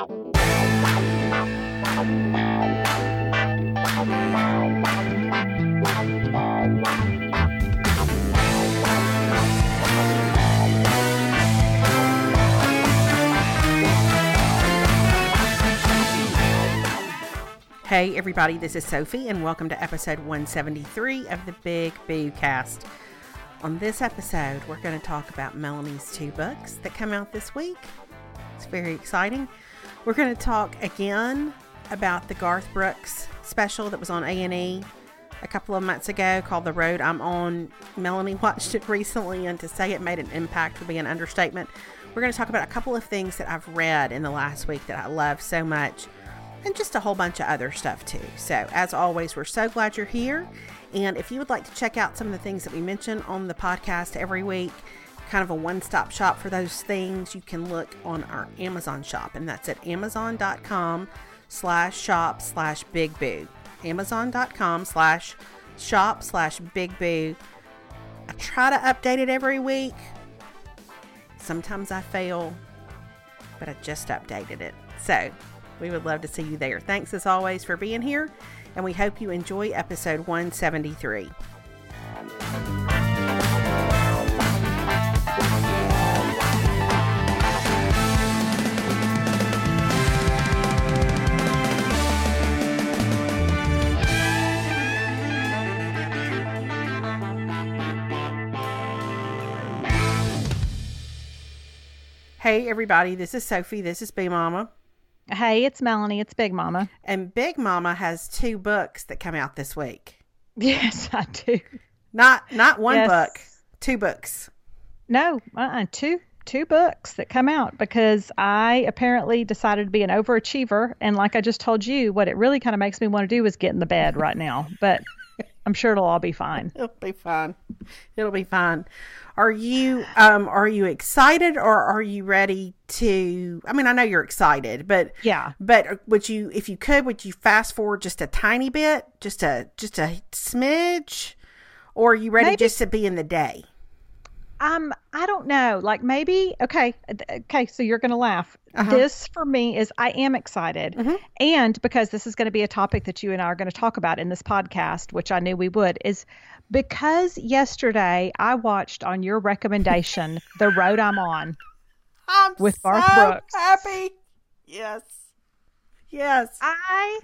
Hey, everybody, this is Sophie, and welcome to episode 173 of the Big Boo Cast. On this episode, we're going to talk about Melanie's two books that come out this week. It's very exciting. We're going to talk again about the Garth Brooks special that was on A&E a couple of months ago called The Road I'm On. Melanie watched it recently, and to say it made an impact would be an understatement. We're going to talk about a couple of things that I've read in the last week that I love so much and just a whole bunch of other stuff too. So, as always, we're so glad you're here. And if you would like to check out some of the things that we mention on the podcast every week, kind of a one stop shop for those things, you can look on our Amazon shop, and that's at amazon.com slash shop slash big boo. Amazon.com slash shop slash big boo. I try to update it every week. Sometimes I fail, but I just updated it. So, we would love to see you there. Thanks as always for being here, and we hope you enjoy episode 173. Hey, everybody, this is Sophie. This is Big Mama. Hey, it's Melanie. It's Big Mama. And Big Mama has two books that come out this week. Yes, I do. Not not one yes. book, two books. No, uh-uh, two two books that come out because I apparently decided to be an overachiever and like I just told you, what it really kind of makes me want to do is get in the bed right now. But I'm sure it'll all be fine. It'll be fine. It'll be fine. Are you um are you excited or are you ready to I mean I know you're excited, but Yeah. But would you if you could would you fast forward just a tiny bit, just a just a smidge or are you ready Maybe. just to be in the day? Um, I don't know. Like maybe okay, okay. So you're gonna laugh. Uh-huh. This for me is I am excited, mm-hmm. and because this is going to be a topic that you and I are going to talk about in this podcast, which I knew we would, is because yesterday I watched on your recommendation the road I'm on. I'm with so Brooks. Happy. Yes. Yes. I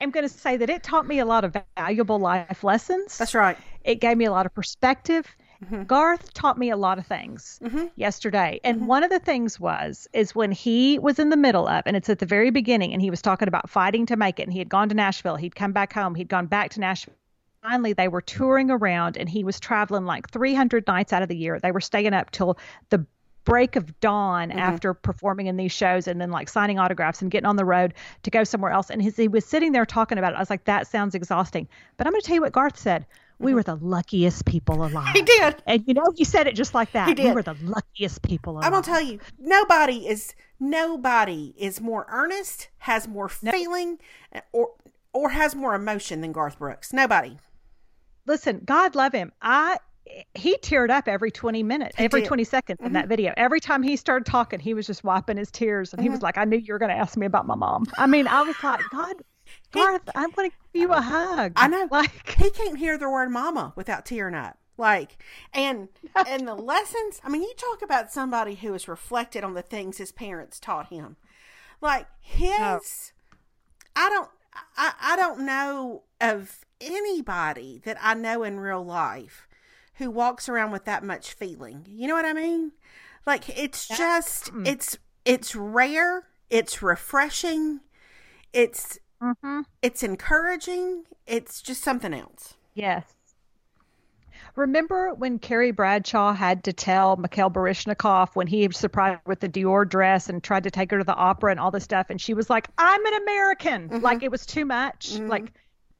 am going to say that it taught me a lot of valuable life lessons. That's right. It gave me a lot of perspective. Mm-hmm. Garth taught me a lot of things mm-hmm. yesterday. And mm-hmm. one of the things was is when he was in the middle of and it's at the very beginning and he was talking about fighting to make it and he had gone to Nashville, he'd come back home, he'd gone back to Nashville. Finally, they were touring around and he was traveling like 300 nights out of the year. They were staying up till the break of dawn mm-hmm. after performing in these shows and then like signing autographs and getting on the road to go somewhere else. And his, he was sitting there talking about it. I was like, that sounds exhausting. But I'm going to tell you what Garth said we were the luckiest people alive. He did. And you know, he said it just like that. He did. We were the luckiest people alive. I'm gonna tell you, nobody is nobody is more earnest, has more feeling, or or has more emotion than Garth Brooks. Nobody. Listen, God love him. I he teared up every 20 minutes, he every did. 20 seconds mm-hmm. in that video. Every time he started talking, he was just wiping his tears and mm-hmm. he was mm-hmm. like, I knew you were going to ask me about my mom. I mean, I was like, God, Garth, I'm going to give you a hug. I know. Like he can't hear the word mama without tearing up. Like and and the lessons. I mean, you talk about somebody who has reflected on the things his parents taught him. Like his, oh. I don't, I, I don't know of anybody that I know in real life who walks around with that much feeling. You know what I mean? Like it's just, mm. it's it's rare. It's refreshing. It's Mm-hmm. It's encouraging. It's just something else. Yes. Remember when Carrie Bradshaw had to tell Mikhail Baryshnikov when he surprised her with the Dior dress and tried to take her to the opera and all this stuff, and she was like, "I'm an American," mm-hmm. like it was too much. Mm-hmm. Like,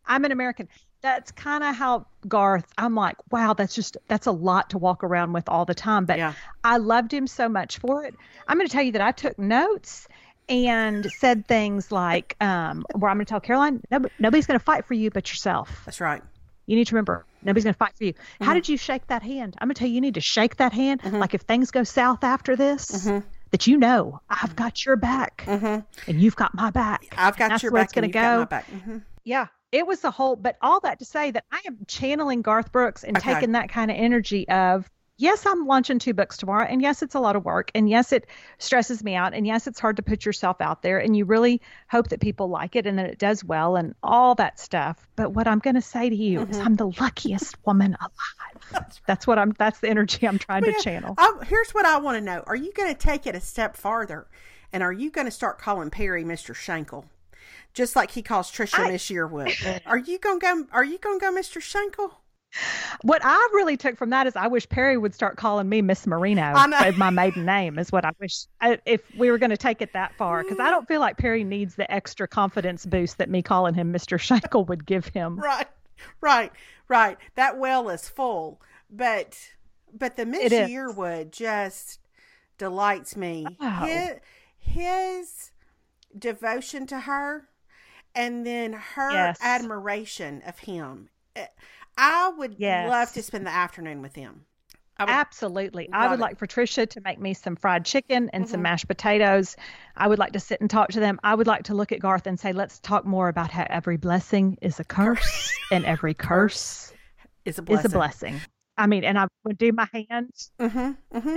I'm an American. That's kind of how Garth. I'm like, wow, that's just that's a lot to walk around with all the time. But yeah. I loved him so much for it. I'm going to tell you that I took notes and said things like, um, where I'm going to tell Caroline, nobody's going to fight for you but yourself. That's right. You need to remember, nobody's going to fight for you. Mm-hmm. How did you shake that hand? I'm going to tell you, you need to shake that hand. Mm-hmm. Like if things go south after this, mm-hmm. that you know I've got your back Mm-hmm. and you've got my back. I've got That's your where back. it's gonna and you've got my go. Mm-hmm. Yeah, it was a whole, but all that to say that I am channeling Garth Brooks and Okay. taking that kind of energy of, yes, I'm launching two books tomorrow. And yes, it's a lot of work. And yes, it stresses me out. And yes, it's hard to put yourself out there. And you really hope that people like it and that it does well and all that stuff. But what I'm going to say to you is, Mm-hmm. I'm the luckiest woman alive. That's what I'm, that's the energy I'm trying to channel. I, here's what I want to know: Are you going to take it a step farther, and are you going to start calling Perry Mister Shankle, just like he calls Trisha I- Miss Yearwood? Are you going to go? Are you going to go Mister Shankle? What I really took from that is I wish Perry would start calling me Miss Marino. I know. by My maiden name is what I wish I, if we were going to take it that far because I don't feel like Perry needs the extra confidence boost that me calling him Mr. Shankle would give him. Right, right, right. That well is full, but but the Miss It is. Yearwood just delights me. Wow. His, his devotion to her, and then her Yes. admiration of him. Eh, I would Yes. love to spend the afternoon with them. I would, Absolutely. I would it. like for Trisha to make me some fried chicken and Mhm. some mashed potatoes. I would like to sit and talk to them. I would like to look at Garth and say, let's talk more about how every blessing is a curse and every curse is a blessing. is a blessing. I mean, and I would do my hands. Mm-hmm, mm-hmm.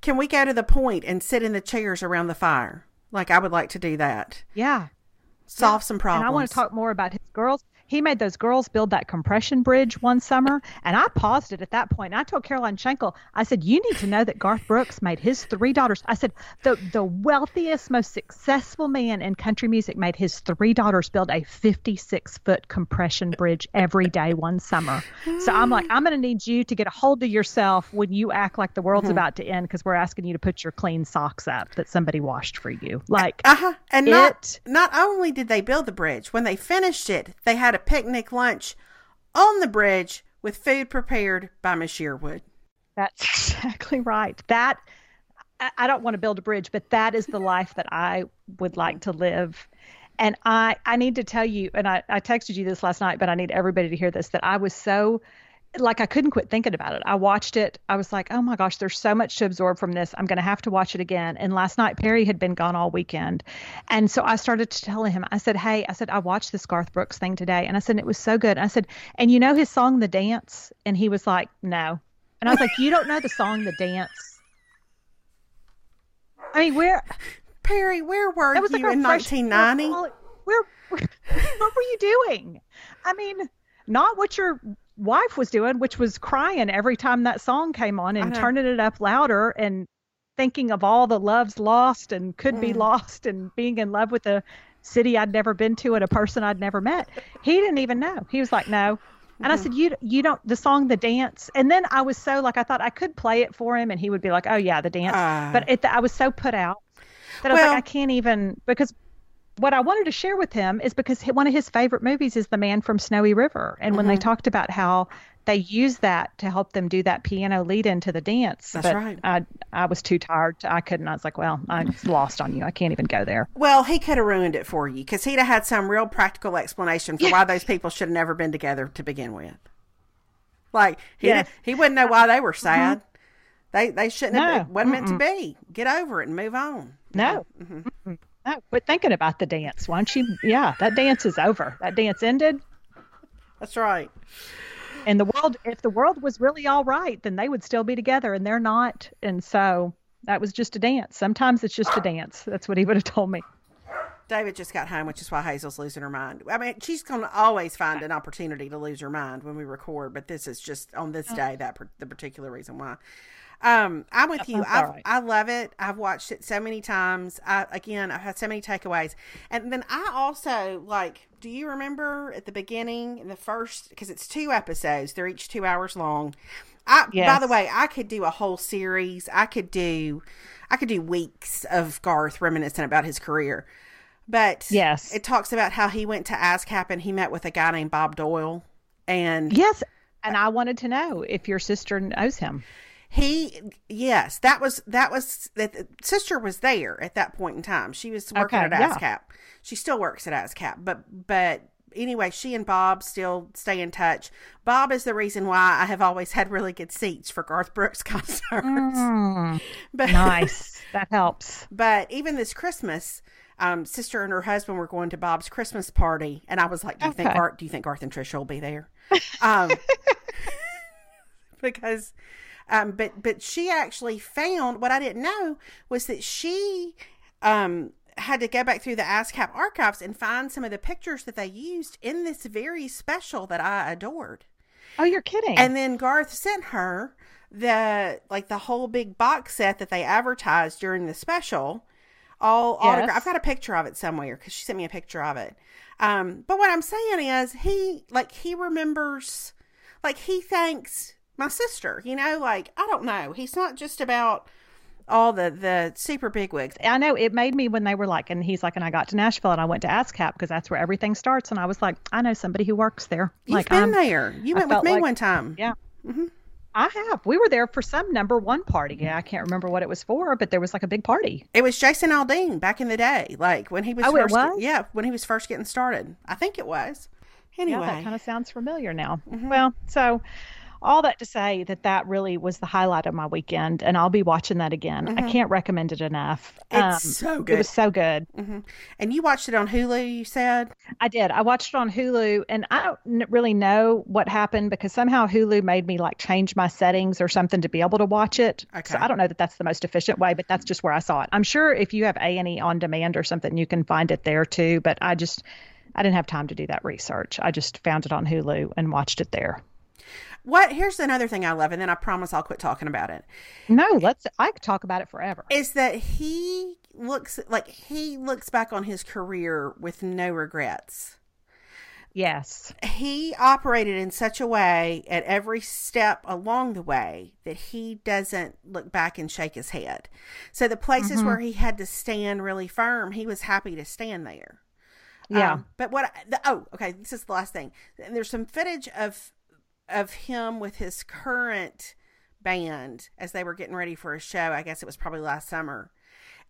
Can we go to the point and sit in the chairs around the fire? Like I would like to do that. Yeah. Solve some problems. And I want to talk more about his girls. He made those girls build that compression bridge one summer, and I paused it at that point. And I told Caroline Shankle, I said, "You need to know that Garth Brooks made his three daughters." I said, "the the wealthiest, most successful man in country music made his three daughters build a 56 foot compression bridge every day one summer." So I'm like, I'm going to need you to get a hold of yourself when you act like the world's about to end because we're asking you to put your clean socks up that somebody washed for you. Like, Uh huh. And not not only did they build the bridge, when they finished it, they had a picnic lunch on the bridge with food prepared by Miss Yearwood. That's exactly right. That I don't want to build a bridge, but that is the life that I would like to live. And I, I need to tell you, and I, I texted you this last night, but I need everybody to hear this that I was so like I couldn't quit thinking about it. I watched it. I was like, oh my gosh, there's so much to absorb from this. I'm going to have to watch it again. And last night, Perry had been gone all weekend. And so I started to tell him, I said, hey, I said, I watched this Garth Brooks thing today. And I said, it was so good. I said, and you know his song, The Dance? And he was like, no. And I was like, you don't know the song, The Dance? I mean, where Perry, where were that was you in 1990? year of college. Where, where, what were you doing? I mean, not what your wife was doing, which was crying every time that song came on and turning it up louder and thinking of all the loves lost and could be Mm. lost and being in love with a city I'd never been to and a person I'd never met. He didn't even know. He was like, no. And I Mm-hmm. said, you you don't the song the dance. And then I was so like I thought I could play it for him and he would be like, oh yeah, the dance. Ah. but it, I was so put out that I was like, I can't even because what I wanted to share with him is because one of his favorite movies is The Man from Snowy River, and when they Mm-hmm. talked about how they use that to help them do that piano lead into the dance, That's but right. I I was too tired. I couldn't. I was like, well, I'm lost on you. I can't even go there. Well, he could have ruined it for you because he'd have had some real practical explanation for why those people should have never been together to begin with. Like he Yes. he wouldn't know why they were sad. They they shouldn't have No. been, wasn't meant to be. Get over it and move on. No. Mm-hmm. Mm-mm. No, quit thinking about the dance. Why don't you? Yeah, that dance is over. That dance ended. That's right. And the world, if the world was really all right, then they would still be together, and they're not. And so that was just a dance. Sometimes it's just a dance. That's what he would have told me. David just got home, which is why Hazel's losing her mind. I mean, she's going to always find an opportunity to lose her mind when we record, but this is just on this day that the particular reason why. Um, I'm with you. I right. I love it. I've watched it so many times. I again, I've had so many takeaways, and then I also like. Do you remember at the beginning in the first? Because it's two episodes. They're each two hours long. I by the way, I could do a whole series. I could do, I could do weeks of Garth reminiscing about his career. But Yes. it talks about how he went to ASCAP and he met with a guy named Bob Doyle, and Yes. And I wanted to know if your sister knows him. He yes that was that was that the sister was there at that point in time she was working Okay, at yeah. ASCAP she still works at ASCAP but but anyway, she and Bob still stay in touch. Bob is the reason why I have always had really good seats for Garth Brooks concerts. Mm, but, nice. That helps. But even this Christmas, um, sister and her husband were going to Bob's Christmas party, and I was like, "Do you okay. think Garth? Do you think Garth and Trisha will be there?" Um, because, um, but but she actually found what I didn't know was that she um had to go back through the ASCAP archives and find some of the pictures that they used in this very special that I adored. Oh, you're kidding. And then Garth sent her the like the whole big box set that they advertised during the special. All yes. autograph. I've got a picture of it somewhere because she sent me a picture of it. Um, but what I'm saying is he like he remembers, like he thanks my sister. You know, like I don't know. He's not just about all the the super big wigs. I know it made me when they were like, and he's like, and I got to Nashville and I went to ASCAP because that's where everything starts. And I was like, I know somebody who works there. You've like, been there. You went with me like, one time. Yeah. Mm-hmm. I have. We were there for some number one party. Yeah, I can't remember what it was for, but there was like a big party. It was Jason Aldean back in the day, like when he was. Oh, first, it was. Yeah, when he was first getting started. I think it was. Anyway, yeah, that kind of sounds familiar now. Mm-hmm. Well, so all that to say that that really was the highlight of my weekend, and I'll be watching that again. Mm-hmm. I can't recommend it enough. It's um, so good. It was so good. Mm-hmm. And you watched it on Hulu, you said? I did. I watched it on Hulu, and I don't really know what happened because somehow Hulu made me like change my settings or something to be able to watch it. Okay. So I don't know that that's the most efficient way, but that's just where I saw it. I'm sure if you have A and E on demand or something, you can find it there too. But I just I didn't have time to do that research. I just found it on Hulu and watched it there. What here's another thing I love, and then I promise I'll quit talking about it. No, let's I could talk about it forever. Is that he looks like he looks back on his career with no regrets. Yes. He operated in such a way at every step along the way that he doesn't look back and shake his head. So the places mm-hmm. where he had to stand really firm, he was happy to stand there. Yeah. Um, but what, the, oh, okay. This is the last thing. There's some footage of of him with his current band as they were getting ready for a show. I guess it was probably last summer.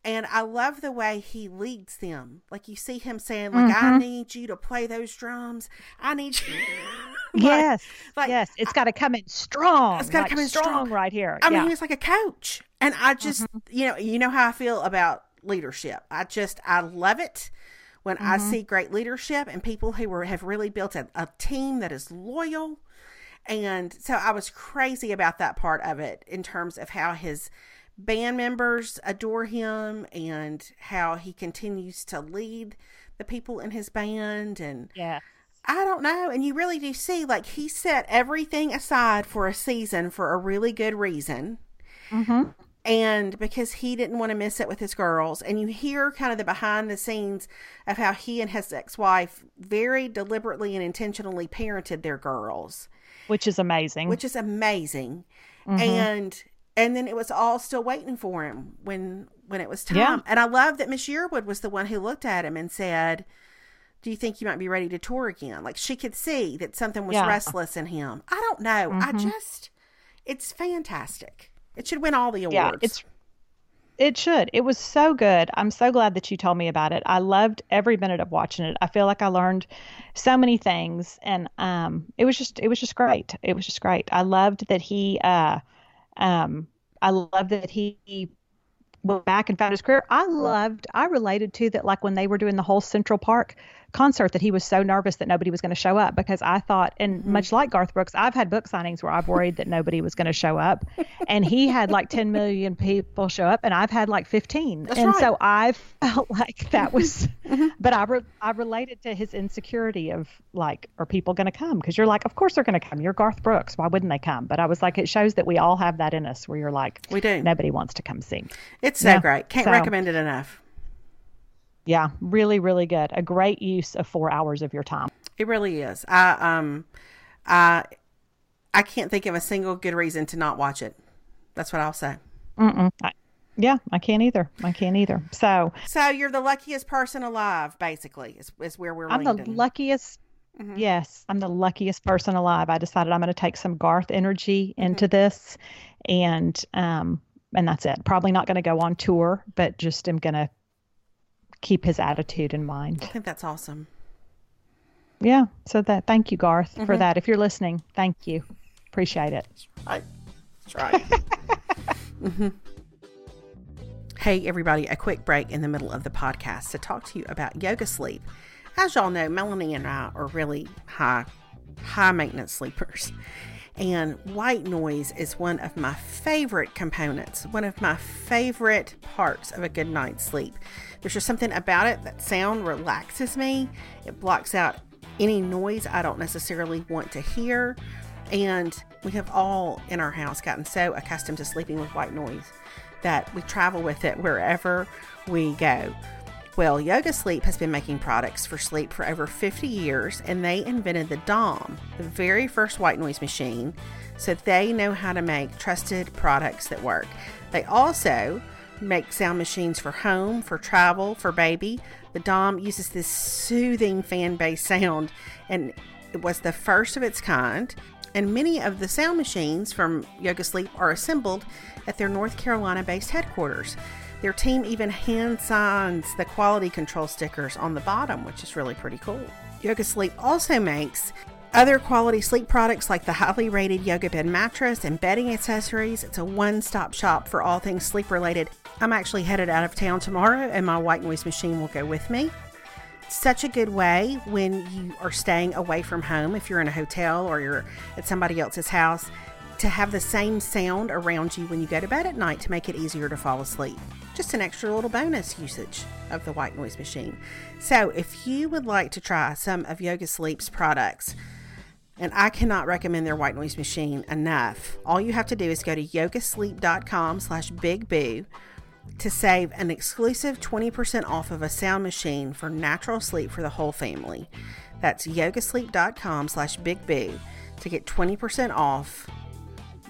And I love the way he leads them. Like you see him saying, like, mm-hmm. I need you to play those drums. I need you. like, yes. Like, yes. It's got to come in strong. It's got to like come in strong, strong, right here. I yeah. mean, he's like a coach. And I just, mm-hmm. you know, you know how I feel about leadership. I just, I love it when mm-hmm. I see great leadership and people who are, have really built a, a team that is loyal and so I was crazy about that part of it in terms of how his band members adore him and how he continues to lead the people in his band and yeah I don't know. And you really do see, like, he set everything aside for a season for a really good reason. Mm-hmm. And because he didn't want to miss it with his girls. And you hear kind of the behind the scenes of how he and his ex wife very deliberately and intentionally parented their girls which is amazing. Which is amazing. Mm-hmm. And and then it was all still waiting for him when when it was time. Yeah. And I love that Miss Yearwood was the one who looked at him and said, "Do you think you might be ready to tour again?" Like she could see that something was yeah. restless in him. I don't know. Mm-hmm. I just it's fantastic. It should win all the awards. Yeah, it's it should. It was so good. I'm so glad that you told me about it. I loved every minute of watching it. I feel like I learned so many things and um it was just it was just great. It was just great. I loved that he uh um I loved that he went back and found his career. I loved I related to that like when they were doing the whole Central Park concert that he was so nervous that nobody was going to show up because I thought, and mm-hmm. much like Garth Brooks, I've had book signings where I've worried that nobody was going to show up, and he had like 10 million people show up, and I've had like 15, That's and right. so I felt like that was, mm-hmm. but I re- I related to his insecurity of like, are people going to come? Because you're like, of course they're going to come. You're Garth Brooks. Why wouldn't they come? But I was like, it shows that we all have that in us where you're like, we do. Nobody wants to come see. It's so yeah. great. Can't so, recommend it enough. Yeah, really, really good. A great use of four hours of your time. It really is. I um, I I can't think of a single good reason to not watch it. That's what I'll say. Mm-mm. I, yeah, I can't either. I can't either. So, so you're the luckiest person alive, basically, is, is where we're. At. I'm the luckiest. Mm-hmm. Yes, I'm the luckiest person alive. I decided I'm going to take some Garth energy mm-hmm. into mm-hmm. this, and um, and that's it. Probably not going to go on tour, but just am going to keep his attitude in mind. I think that's awesome. yeah. So that thank you, Garth, mm-hmm. for that. If you're listening, thank you. Appreciate it. That's right. That's right. mm-hmm. Hey, everybody, a quick break in the middle of the podcast to talk to you about yoga sleep. As y'all know, Melanie and I are really high, high maintenance sleepers. And white noise is one of my favorite components, one of my favorite parts of a good night's sleep. There's just something about it that sound relaxes me. It blocks out any noise I don't necessarily want to hear. And we have all in our house gotten so accustomed to sleeping with white noise that we travel with it wherever we go. Well, Yoga Sleep has been making products for sleep for over 50 years, and they invented the Dohm, the very first white noise machine, so they know how to make trusted products that work. They also make sound machines for home, for travel, for baby. The Dohm uses this soothing fan based sound, and it was the first of its kind. And many of the sound machines from Yoga Sleep are assembled at their North Carolina based headquarters. Their team even hand signs the quality control stickers on the bottom, which is really pretty cool. Yoga Sleep also makes other quality sleep products like the highly rated Yoga Bed mattress and bedding accessories. It's a one stop shop for all things sleep related. I'm actually headed out of town tomorrow, and my white noise machine will go with me. Such a good way when you are staying away from home, if you're in a hotel or you're at somebody else's house, to have the same sound around you when you go to bed at night to make it easier to fall asleep. Just an extra little bonus usage of the white noise machine. So, if you would like to try some of Yoga Sleep's products, and I cannot recommend their white noise machine enough, all you have to do is go to yogasleep.com slash bigboo to save an exclusive 20% off of a sound machine for natural sleep for the whole family. That's yogasleep.com slash bigboo to get 20% off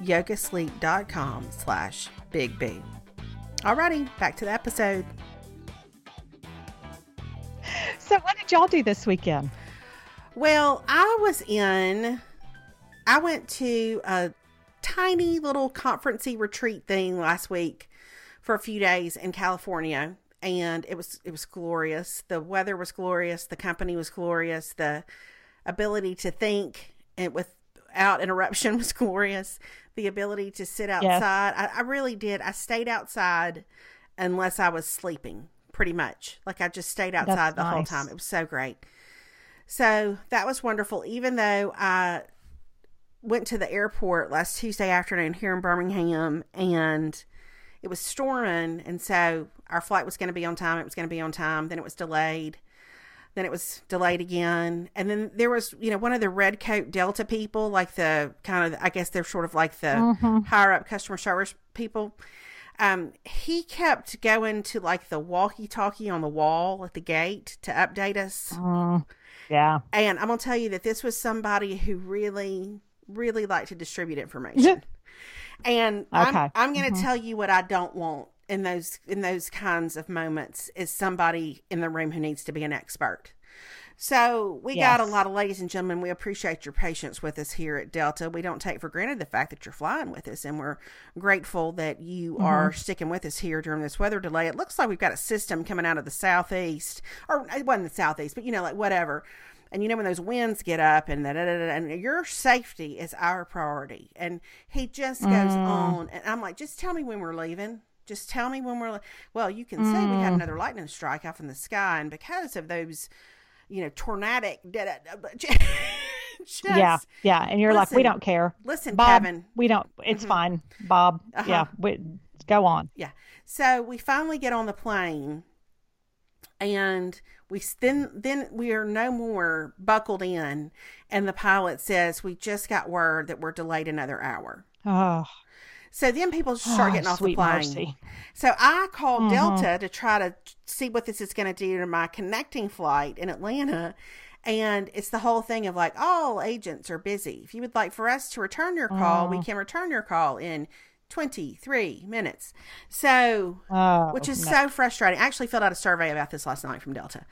yogasleep.com slash big B. Alrighty, back to the episode. So what did y'all do this weekend? Well, I was in I went to a tiny little conferencey retreat thing last week for a few days in California and it was it was glorious. The weather was glorious, the company was glorious, the ability to think and without interruption was glorious the ability to sit outside. Yes. I, I really did. I stayed outside unless I was sleeping, pretty much. Like I just stayed outside That's the nice. whole time. It was so great. So that was wonderful. Even though I went to the airport last Tuesday afternoon here in Birmingham and it was storming. And so our flight was going to be on time. It was going to be on time. Then it was delayed. Then it was delayed again. And then there was, you know, one of the red coat Delta people, like the kind of, I guess they're sort of like the mm-hmm. higher up customer service people. Um, he kept going to like the walkie talkie on the wall at the gate to update us. Mm, yeah. And I'm going to tell you that this was somebody who really, really liked to distribute information. and okay. I'm, I'm going to mm-hmm. tell you what I don't want in those in those kinds of moments is somebody in the room who needs to be an expert. So we yes. got a lot of ladies and gentlemen. We appreciate your patience with us here at Delta. We don't take for granted the fact that you're flying with us, and we're grateful that you mm-hmm. are sticking with us here during this weather delay. It looks like we've got a system coming out of the southeast, or it wasn't the southeast, but you know, like whatever. And you know when those winds get up, and da, da, da, and your safety is our priority. And he just goes mm. on, and I'm like, just tell me when we're leaving. Just tell me when we're. Well, you can mm. say we had mm. another lightning strike off in the sky, and because of those, you know, tornadic. Just, yeah, yeah, and you're listen, like, we don't care. Listen, Bob, Kevin, we don't. It's mm-hmm. fine, Bob. Uh-huh. Yeah, we, go on. Yeah. So we finally get on the plane, and we then then we are no more buckled in, and the pilot says we just got word that we're delayed another hour. Oh. So then people start oh, getting off the plane. Mercy. So I called mm-hmm. Delta to try to see what this is going to do to my connecting flight in Atlanta. And it's the whole thing of like, all agents are busy. If you would like for us to return your call, we mm. can return your call in 23 minutes. So, oh, which is no. so frustrating. I actually filled out a survey about this last night from Delta.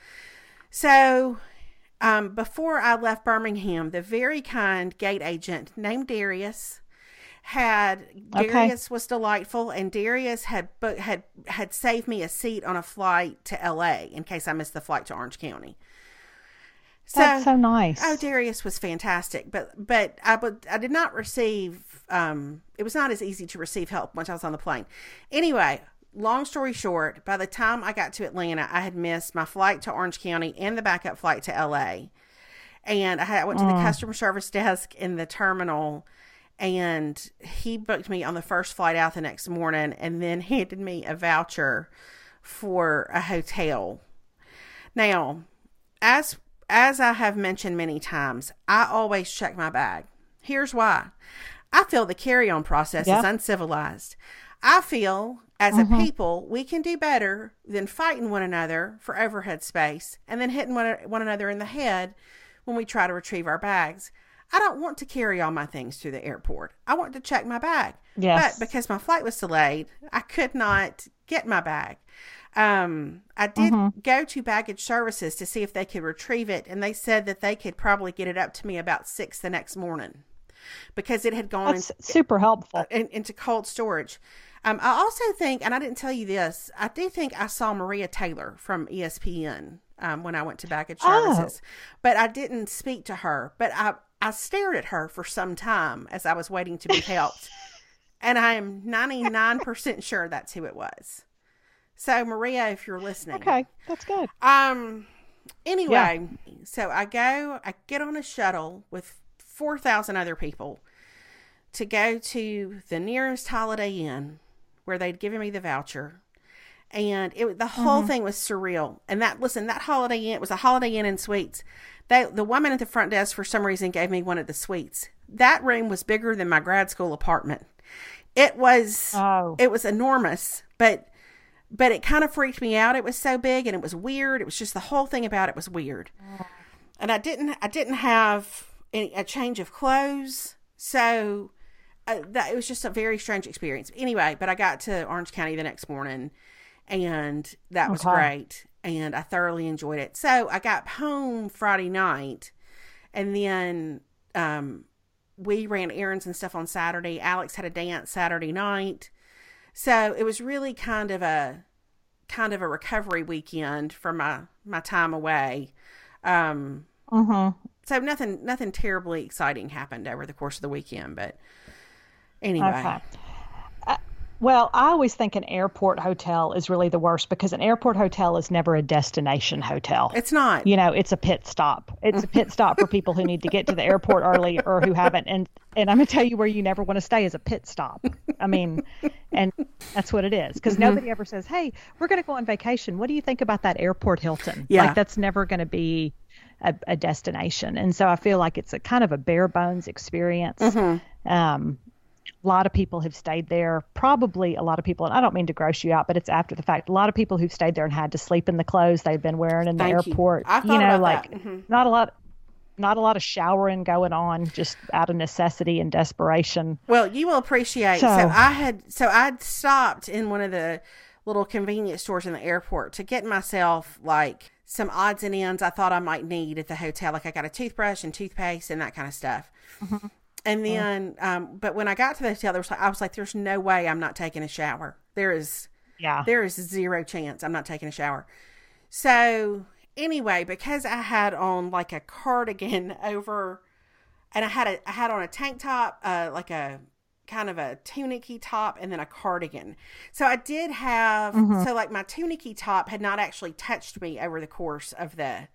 So, um, before I left Birmingham, the very kind gate agent named Darius had Darius okay. was delightful, and Darius had had had saved me a seat on a flight to L.A. in case I missed the flight to Orange County. So, That's so nice. Oh, Darius was fantastic, but but I but I did not receive. Um, it was not as easy to receive help once I was on the plane. Anyway, long story short, by the time I got to Atlanta, I had missed my flight to Orange County and the backup flight to LA. And I, had, I went to the mm. customer service desk in the terminal, and he booked me on the first flight out the next morning, and then handed me a voucher for a hotel. Now, as as I have mentioned many times, I always check my bag. Here's why. I feel the carry-on process is uncivilized. I feel as mm-hmm. a people, we can do better than fighting one another for overhead space and then hitting one, one another in the head when we try to retrieve our bags. I don't want to carry all my things to the airport. I want to check my bag. Yes. But because my flight was delayed, I could not get my bag. Um, I did mm-hmm. go to baggage services to see if they could retrieve it, and they said that they could probably get it up to me about six the next morning because it had gone That's in, super helpful in, into cold storage. Um, I also think, and I didn't tell you this, I do think I saw Maria Taylor from ESPN um, when I went to baggage oh. services, oh. but I didn't speak to her. But I, I stared at her for some time as I was waiting to be helped. and I am 99% sure that's who it was. So, Maria, if you're listening. Okay, that's good. Um, anyway, yeah. so I go, I get on a shuttle with 4,000 other people to go to the nearest Holiday Inn where they'd given me the voucher. And it the whole mm-hmm. thing was surreal. And that listen, that Holiday Inn it was a Holiday Inn and Suites. They the woman at the front desk for some reason gave me one of the suites. That room was bigger than my grad school apartment. It was oh. it was enormous, but but it kind of freaked me out. It was so big and it was weird. It was just the whole thing about it was weird. Oh. And I didn't I didn't have any, a change of clothes. So uh, that it was just a very strange experience. Anyway, but I got to Orange County the next morning, and that was okay. great, and I thoroughly enjoyed it. So I got home Friday night, and then um, we ran errands and stuff on Saturday. Alex had a dance Saturday night, so it was really kind of a kind of a recovery weekend from my my time away. Um, uh-huh. So nothing nothing terribly exciting happened over the course of the weekend, but Anyway. Okay. Well, I always think an airport hotel is really the worst because an airport hotel is never a destination hotel. It's not. You know, it's a pit stop. It's a pit stop for people who need to get to the airport early or who haven't. And and I'm gonna tell you where you never want to stay is a pit stop. I mean, and that's what it is because mm-hmm. nobody ever says, "Hey, we're gonna go on vacation. What do you think about that airport Hilton?" Yeah. Like that's never gonna be a, a destination. And so I feel like it's a kind of a bare bones experience. Mm-hmm. Um, a lot of people have stayed there. Probably a lot of people, and I don't mean to gross you out, but it's after the fact. A lot of people who've stayed there and had to sleep in the clothes they've been wearing in the Thank airport. You. you. know, like mm-hmm. not a lot not a lot of showering going on just out of necessity and desperation. Well, you will appreciate. So, so I had so I'd stopped in one of the little convenience stores in the airport to get myself like some odds and ends I thought I might need at the hotel. Like I got a toothbrush and toothpaste and that kind of stuff. Mm-hmm. And then, um, but when I got to the hotel, there was like, I was like, "There's no way I'm not taking a shower. There is, yeah, there is zero chance I'm not taking a shower." So anyway, because I had on like a cardigan over, and I had a I had on a tank top, uh, like a kind of a tunicky top, and then a cardigan. So I did have mm-hmm. so like my tunicky top had not actually touched me over the course of the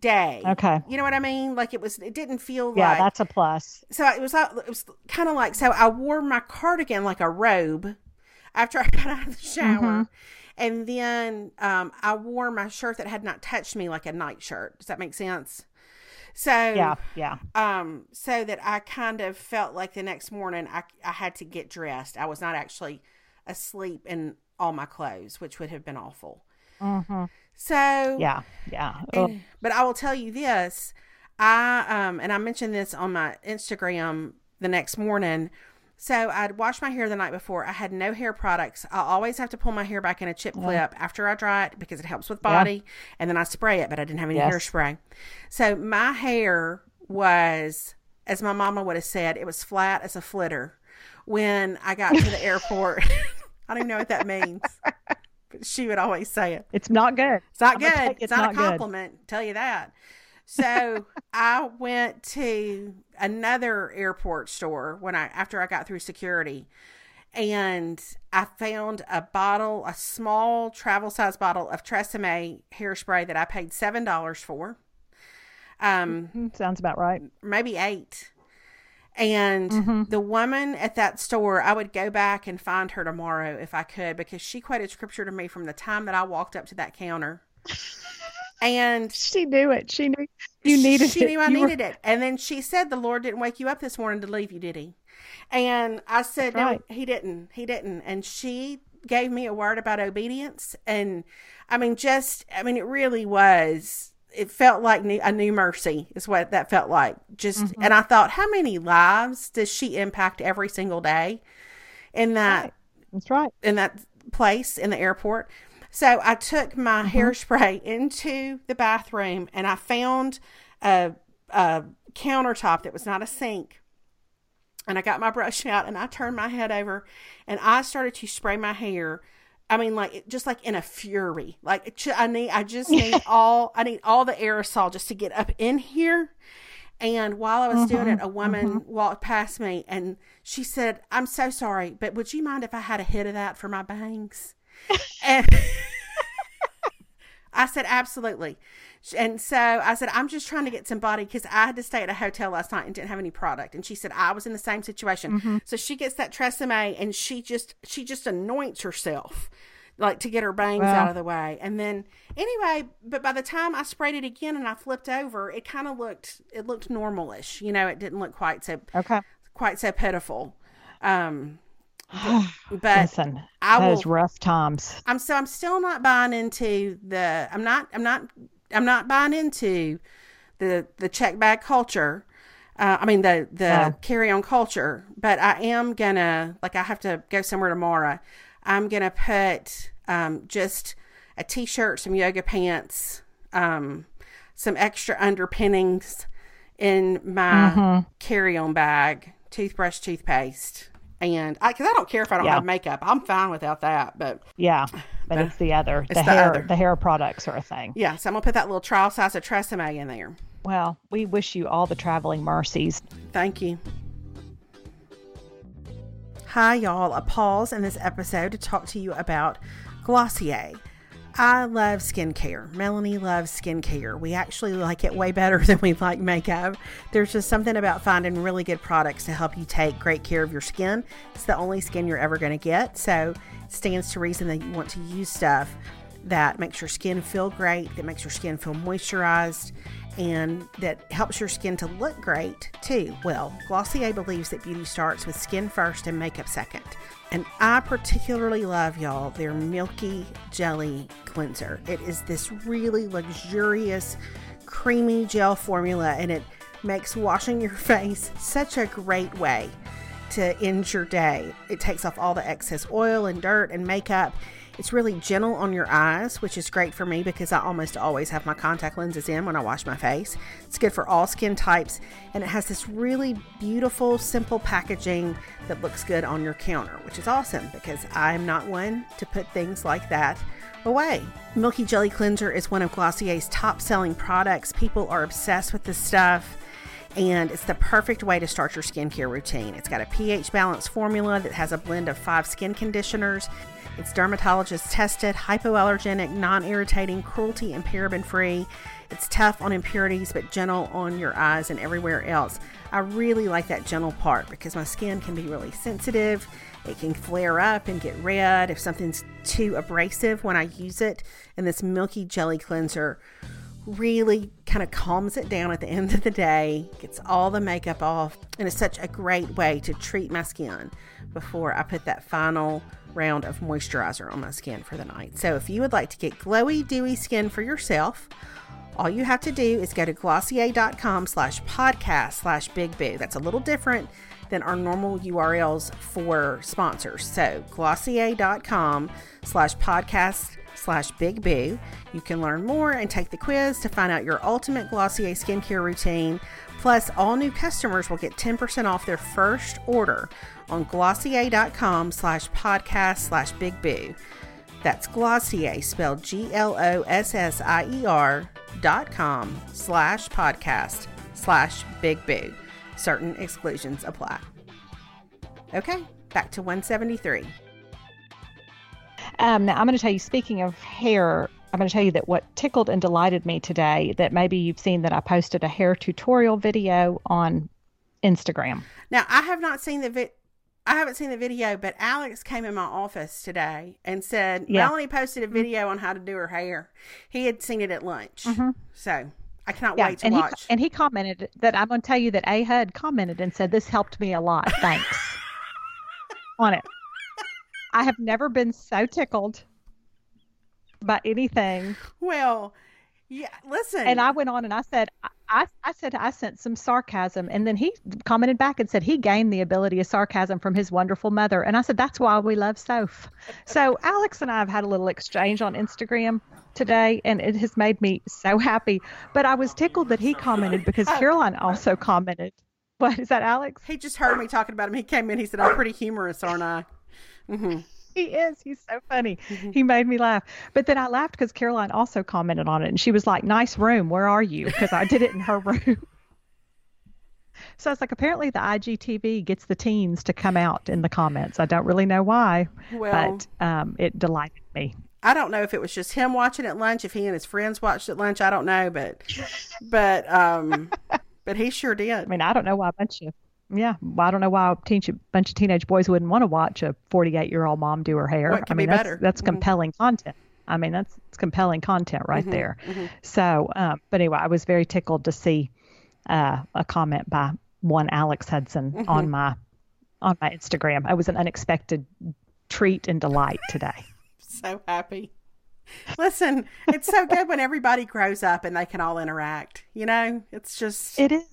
day. Okay. You know what I mean? Like it was, it didn't feel yeah, like. Yeah, that's a plus. So it was, it was kind of like, so I wore my cardigan like a robe after I got out of the shower. Mm-hmm. And then um, I wore my shirt that had not touched me like a night shirt. Does that make sense? So yeah, yeah. Um, so that I kind of felt like the next morning I I had to get dressed. I was not actually asleep in all my clothes, which would have been awful. Mm-hmm. So yeah, yeah. And, but I will tell you this, I um and I mentioned this on my Instagram the next morning. So I'd washed my hair the night before. I had no hair products. I always have to pull my hair back in a chip clip yeah. after I dry it because it helps with body. Yeah. And then I spray it, but I didn't have any yes. hairspray. So my hair was, as my mama would have said, it was flat as a flitter when I got to the airport. I don't even know what that means she would always say it. It's not good. It's not good. It's, it's, not, not a compliment. Good. Tell you that. So I went to another airport store when I after I got through security and I found a bottle, a small travel size bottle of Tresemme hairspray that I paid seven dollars for. Um, mm-hmm. sounds about right. Maybe eight. And mm-hmm. the woman at that store, I would go back and find her tomorrow if I could, because she quoted scripture to me from the time that I walked up to that counter. And she knew it. She knew you needed she it. She knew I you needed were... it. And then she said, The Lord didn't wake you up this morning to leave you, did he? And I said. No, he didn't. He didn't. And she gave me a word about obedience. And I mean, just, I mean, it really was it felt like a new mercy is what that felt like just mm-hmm. and i thought how many lives does she impact every single day in that right. that's right in that place in the airport so i took my mm-hmm. hairspray into the bathroom and i found a, a countertop that was not a sink and i got my brush out and i turned my head over and i started to spray my hair I mean, like just like in a fury. Like I need, I just need all, I need all the aerosol just to get up in here. And while I was mm-hmm, doing it, a woman mm-hmm. walked past me and she said, "I'm so sorry, but would you mind if I had a hit of that for my bangs?" and I said, "Absolutely." And so I said, I'm just trying to get somebody because I had to stay at a hotel last night and didn't have any product. And she said, I was in the same situation. Mm-hmm. So she gets that Tresemme and she just, she just anoints herself like to get her bangs wow. out of the way. And then anyway, but by the time I sprayed it again and I flipped over, it kind of looked, it looked normalish. You know, it didn't look quite so, okay. quite so pitiful. Um, but Listen, I will, rough times. I'm so I'm still not buying into the I'm not I'm not I'm not buying into the the check bag culture. Uh, I mean the the yeah. carry on culture, but I am gonna like I have to go somewhere tomorrow. I'm gonna put um, just a t-shirt, some yoga pants, um, some extra underpinnings in my mm-hmm. carry-on bag, toothbrush, toothpaste, and I because I don't care if I don't yeah. have makeup. I'm fine without that. But yeah, but, it's the other it's the, the, hair other. the hair products are a thing. Yeah, so I'm gonna put that little trial size of Tresemme in there. Well, we wish you all the traveling mercies. Thank you. Hi, y'all. A pause in this episode to talk to you about Glossier. I love skincare. Melanie loves skincare. We actually like it way better than we like makeup. There's just something about finding really good products to help you take great care of your skin. It's the only skin you're ever going to get. So it stands to reason that you want to use stuff that makes your skin feel great, that makes your skin feel moisturized, and that helps your skin to look great too. Well, Glossier believes that beauty starts with skin first and makeup second. And I particularly love, y'all, their Milky Jelly Cleanser. It is this really luxurious, creamy gel formula, and it makes washing your face such a great way to end your day. It takes off all the excess oil and dirt and makeup it's really gentle on your eyes, which is great for me because I almost always have my contact lenses in when I wash my face. It's good for all skin types, and it has this really beautiful, simple packaging that looks good on your counter, which is awesome because I'm not one to put things like that away. Milky Jelly Cleanser is one of Glossier's top selling products. People are obsessed with this stuff and it's the perfect way to start your skincare routine. It's got a pH balanced formula that has a blend of five skin conditioners it's dermatologist tested, hypoallergenic, non irritating, cruelty and paraben free. It's tough on impurities but gentle on your eyes and everywhere else. I really like that gentle part because my skin can be really sensitive. It can flare up and get red if something's too abrasive when I use it. And this milky jelly cleanser really kind of calms it down at the end of the day, gets all the makeup off, and it's such a great way to treat my skin before I put that final round of moisturizer on my skin for the night. So if you would like to get glowy, dewy skin for yourself, all you have to do is go to glossier.com slash podcast slash big boo. That's a little different than our normal URLs for sponsors. So glossier.com slash podcast slash big boo. You can learn more and take the quiz to find out your ultimate Glossier skincare routine. Plus, all new customers will get 10% off their first order on glossier.com slash podcast slash big boo. That's Glossier, spelled G L O S S I E R dot com slash podcast slash big boo. Certain exclusions apply. Okay, back to 173. Um, now, I'm going to tell you, speaking of hair, I'm going to tell you that what tickled and delighted me today, that maybe you've seen that I posted a hair tutorial video on Instagram. Now, I have not seen the vi- I haven't seen the video, but Alex came in my office today and said Yeah. Melanie posted a mm-hmm. video on how to do her hair. He had seen it at lunch, mm-hmm. so I cannot Yeah, wait to and watch. he and he commented that I'm going to tell you that A had commented and said this helped me a lot. Thanks on it. I have never been so tickled by anything. well, yeah, listen, And I went on and I said, I, I said I sent some sarcasm, and then he commented back and said he gained the ability of sarcasm from his wonderful mother. And I said that's why we love Soph. So Alex and I have had a little exchange on Instagram today, and it has made me so happy. But I was tickled that he commented because Caroline also commented. What is that, Alex? he just heard me talking about him. He came in. He said, "I'm pretty humorous, aren't I?" hmm He is. He's so funny. He made me laugh. But then I laughed because Caroline also commented on it and she was like, Nice room. Where are you? Because I did it in her room. So it's like apparently the IGTV gets the teens to come out in the comments. I don't really know why, Well- but um, it delighted me. I don't know if it was just him watching at lunch, if he and his friends watched at lunch. I don't know, but but um, but he sure did. I mean, I don't know why a bunch of yeah, well, I don't know why a teen, bunch of teenage boys wouldn't want to watch a 48 year old mom do her hair. I mean, be that's, better? that's Mhm. compelling content. I mean, that's it's compelling content right Mhm, there. mhm. So, um, but anyway, I was very tickled to see uh, a comment by one Alex Hudson Mm-hmm. on my on my Instagram. It was an unexpected treat and delight today. So happy. Listen, it's so good when everybody grows up and they can all interact. You know, it's just It is.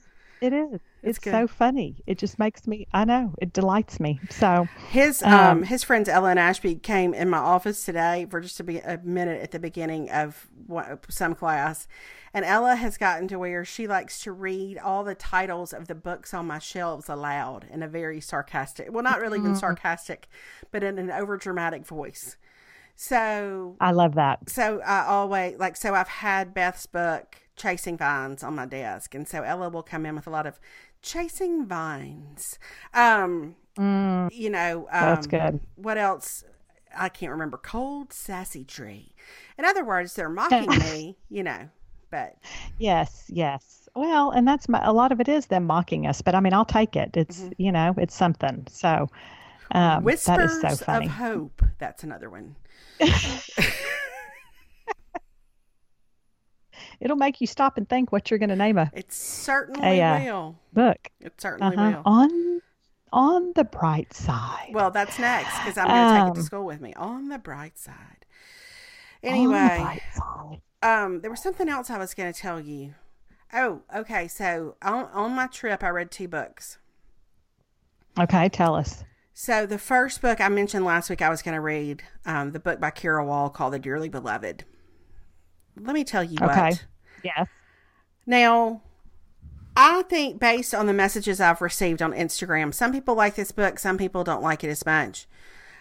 It is. It's It's, so funny. It just makes me. I know. It delights me. So. His um, Um, his friends Ella and Ashby came in my office today for just a, be- a minute at the beginning of one, some class, and Ella has gotten to where she likes to read all the titles of the books on my shelves aloud in a very sarcastic, well, not really even sarcastic, but in an over dramatic voice. So I love that. so I always like so I've had Beth's book Chasing Vines on my desk, and so Ella will come in with a lot of chasing vines. Um, you know, um, That's good. What else? I can't remember. Cold sassy tree. In other words, they're mocking me. You know, but Yes, yes. Well, and that's my, a lot of it is them mocking us, but I mean, I'll take it. It's you know, it's something. So um, whispers is so funny. of hope. That's another one. It'll make you stop and think what you're going to name a It certainly uh, will. book. It certainly Uh-huh. will. On on the bright side. Well, that's next because I'm going to take it to Um, school with me. On the bright side. Anyway, bright side. um, there was something else I was going to tell you. Oh, okay. So on on my trip, I read two books. Okay, tell us. So the first book I mentioned last week, I was going to read um, the book by Cara Wall called "The Dearly Beloved." Let me tell you Okay. what. Yes. Now, I think based on the messages I've received on Instagram, some people like this book, some people don't like it as much.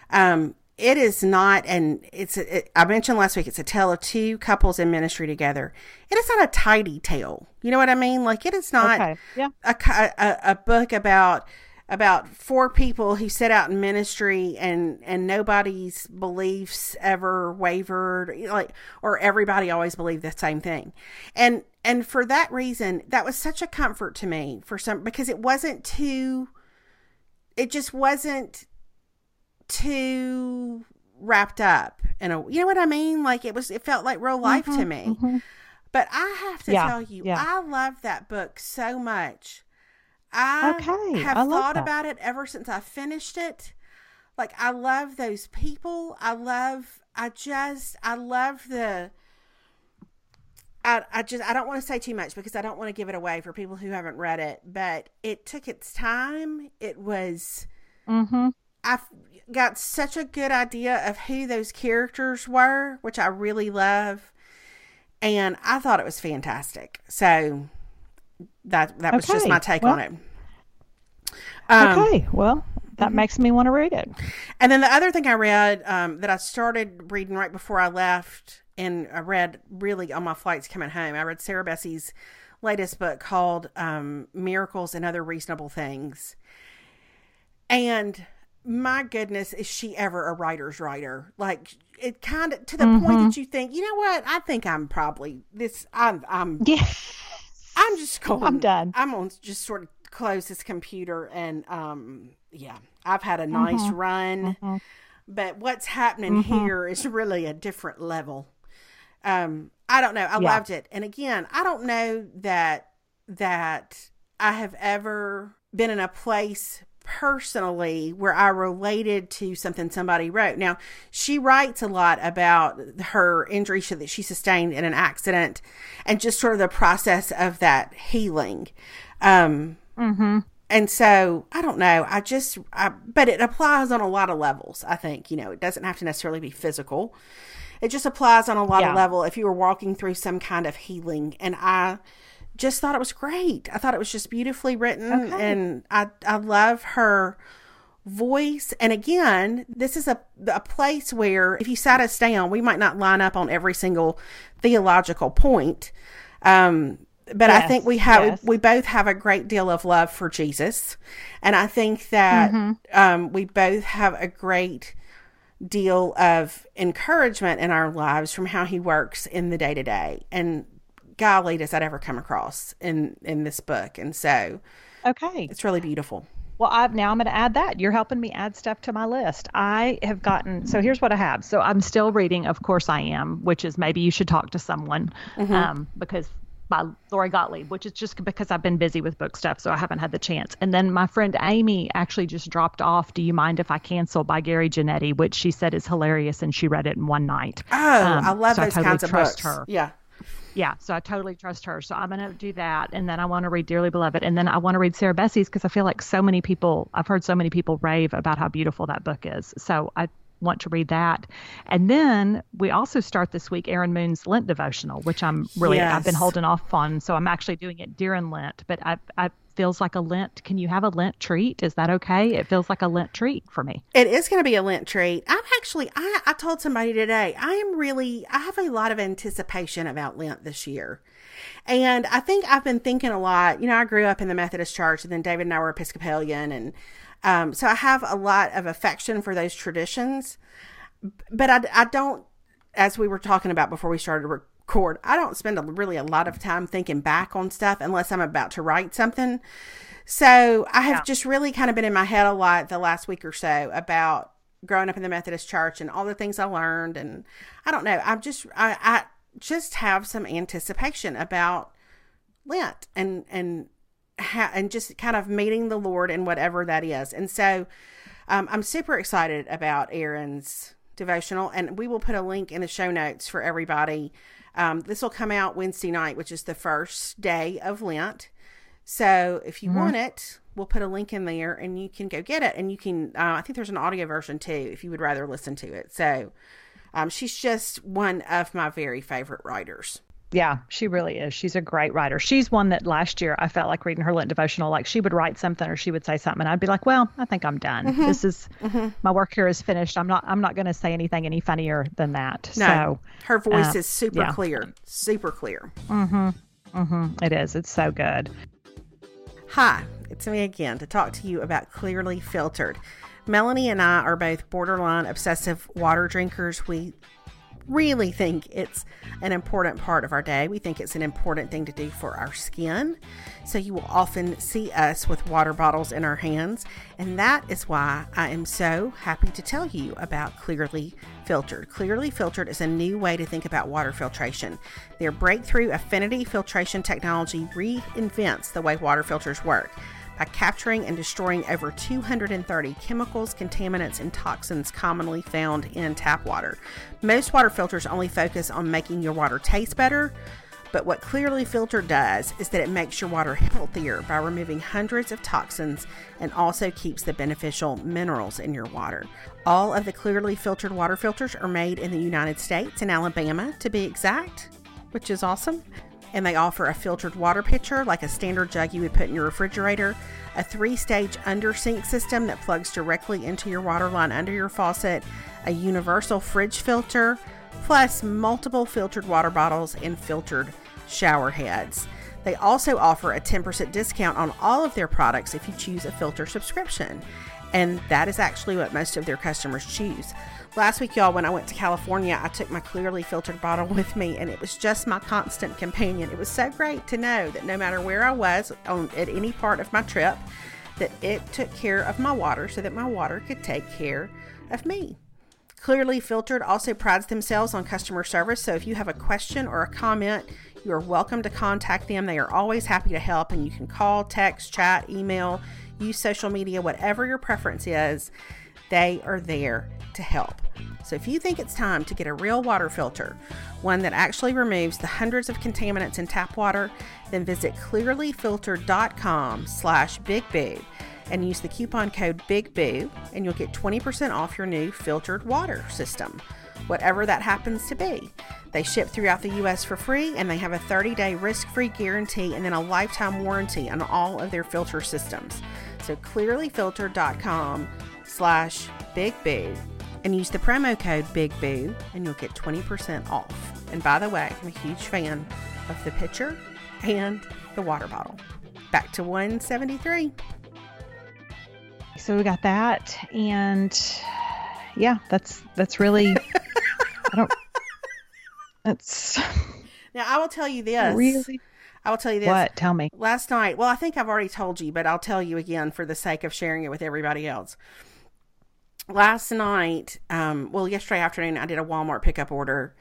Um, it is not, and it's, it, I mentioned last week, it's a tale of two couples in ministry together. It is not a tidy tale. You know what I mean? Like it is not Okay. Yeah. a, a, a book about about four people who set out in ministry and and nobody's beliefs ever wavered like or everybody always believed the same thing. And and for that reason that was such a comfort to me for some because it wasn't too it just wasn't too wrapped up in a you know what i mean? Like it was it felt like real life mm-hmm, to me. Mm-hmm. but i have to Yeah, tell you yeah. i love that book so much i Okay, have I thought that. about it ever since i finished it like i love those people i love i just i love the I, I just I don't want to say too much because I don't want to give it away for people who haven't read it, but it took its time. It was Mm-hmm. I got such a good idea of who those characters were, which I really love, and I thought it was fantastic. So that that was just my take well- on it. Um, okay. Well, that makes me want to read it. And then the other thing I read um, that I started reading right before I left and I read really on my flights coming home. I read Sarah Bessey's latest book called um, Miracles and Other Reasonable Things. And my goodness, is she ever a writer's writer? Like it kind of to the mm-hmm. point that you think, you know what? I think I'm probably this. I'm. I'm. Yeah. I'm just going. I'm done. I'm on just sort of close this computer and um. Yeah, I've had a nice mm-hmm. run, mm-hmm. but what's happening mm-hmm. here is really a different level. Um, I don't know. I yeah. loved it, and again, I don't know that that I have ever been in a place personally where I related to something somebody wrote. Now, she writes a lot about her injury that she sustained in an accident and just sort of the process of that healing. Um, mm-hmm. And so I don't know. I just, I, but it applies on a lot of levels. I think you know it doesn't have to necessarily be physical. It just applies on a lot yeah. of level. If you were walking through some kind of healing, and I just thought it was great. I thought it was just beautifully written okay. and I I love her voice. And again, this is a a place where if you sat us down, we might not line up on every single theological point. Um but yes, I think we have yes. we both have a great deal of love for Jesus, and I think that mm-hmm. um, we both have a great deal of encouragement in our lives from how He works in the day to day. And golly, does that ever come across in in this book? And so, okay, it's really beautiful. Well, I've now I'm going to add that. You're helping me add stuff to my list. I have gotten so here's what I have. So I'm still reading, of course I am, which is maybe you should talk to someone mm-hmm. um, because by Lori Gottlieb, which is just because I've been busy with book stuff, so I haven't had the chance. And then my friend Amy actually just dropped off Do You Mind If I Cancel by Gary Janetti, which she said is hilarious and she read it in one night. Oh, um, I love so those I totally kinds of trust books. Her. Yeah yeah, so I totally trust her. So I'm going to do that. And then I want to read Dearly Beloved. And then I want to read Sarah Bessey's because I feel like so many people, I've heard so many people rave about how beautiful that book is. So I want to read that. And then we also start this week Erin Moon's Lent devotional, which I'm really, yes. I've been holding off on. So I'm actually doing it during Lent. But I, I feels like a Lent. Can you have a Lent treat? Is that okay? It feels like a Lent treat for me. It is going to be a Lent treat. I'm actually, I, I told somebody today, I am really, I have a lot of anticipation about Lent this year. And I think I've been thinking a lot. You know, I grew up in the Methodist church and then David and I were Episcopalian. And um, so I have a lot of affection for those traditions. But I, I don't, as we were talking about before we started to record, I don't spend a, really a lot of time thinking back on stuff unless I'm about to write something. So I have yeah. just really kind of been in my head a lot the last week or so about growing up in the Methodist church and all the things I learned. And I don't know, I'm just, I, I just have some anticipation about Lent and, and, ha- and just kind of meeting the Lord and whatever that is. And so um, I'm super excited about Erin's devotional, and we will put a link in the show notes for everybody um, this will come out Wednesday night, which is the first day of Lent. So if you mm-hmm. want it, we'll put a link in there and you can go get it. And you can, uh, I think there's an audio version too, if you would rather listen to it. So um, she's just one of my very favorite writers. Yeah, she really is. She's a great writer. She's one that last year I felt like reading her Lent devotional. Like she would write something or she would say something, and I'd be like, "Well, I think I'm done. Mm-hmm. This is mm-hmm. my work here is finished. I'm not. I'm not going to say anything any funnier than that." No, so her voice uh, is super yeah. clear, super clear. Mm-hmm. Mm-hmm. It is. It's so good. Hi, it's me again to talk to you about Clearly Filtered. Melanie and I are both borderline obsessive water drinkers. We really think it's an important part of our day. We think it's an important thing to do for our skin. So you will often see us with water bottles in our hands. And that is why I am so happy to tell you about Clearly Filtered. Clearly Filtered is a new way to think about water filtration. Their breakthrough affinity filtration technology reinvents the way water filters work by capturing and destroying over 230 chemicals, contaminants, and toxins commonly found in tap water. Most water filters only focus on making your water taste better, but what Clearly Filter does is that it makes your water healthier by removing hundreds of toxins and also keeps the beneficial minerals in your water. All of the Clearly Filtered water filters are made in the United States, in Alabama to be exact, which is awesome and they offer a filtered water pitcher like a standard jug you would put in your refrigerator, a three stage under sink system that plugs directly into your water line under your faucet, a universal fridge filter, plus multiple filtered water bottles and filtered shower heads. They also offer a 10% discount on all of their products if you choose a filter subscription. And that is actually what most of their customers choose. Last week, y'all, when I went to California, I took my clearly filtered bottle with me, and it was just my constant companion. It was so great to know that no matter where I was on at any part of my trip, that it took care of my water so that my water could take care of me. Clearly Filtered also prides themselves on customer service, so if you have a question or a comment, you are welcome to contact them. They are always happy to help, and you can call, text, chat, email, use social media, whatever your preference is, they are there to help. So if you think it's time to get a real water filter, one that actually removes the hundreds of contaminants in tap water, then visit clearlyfiltered.com slash bigboo and use the coupon code BIGBOO and you'll get 20% off your new filtered water system, whatever that happens to be. They ship throughout the US for free and they have a 30 day risk free guarantee and then a lifetime warranty on all of their filter systems. So clearlyfiltered.com slash bigboo and use the promo code BIGBOO and you'll get 20% off. And by the way, I'm a huge fan of the pitcher and the water bottle. Back to 173. So we got that and yeah, that's that's really I don't that's Now I will tell you this. really I will tell you this. what? Tell me. Last night, well, I think I've already told you, but I'll tell you again for the sake of sharing it with everybody else. Last night, um, well, yesterday afternoon, I did a Walmart pickup order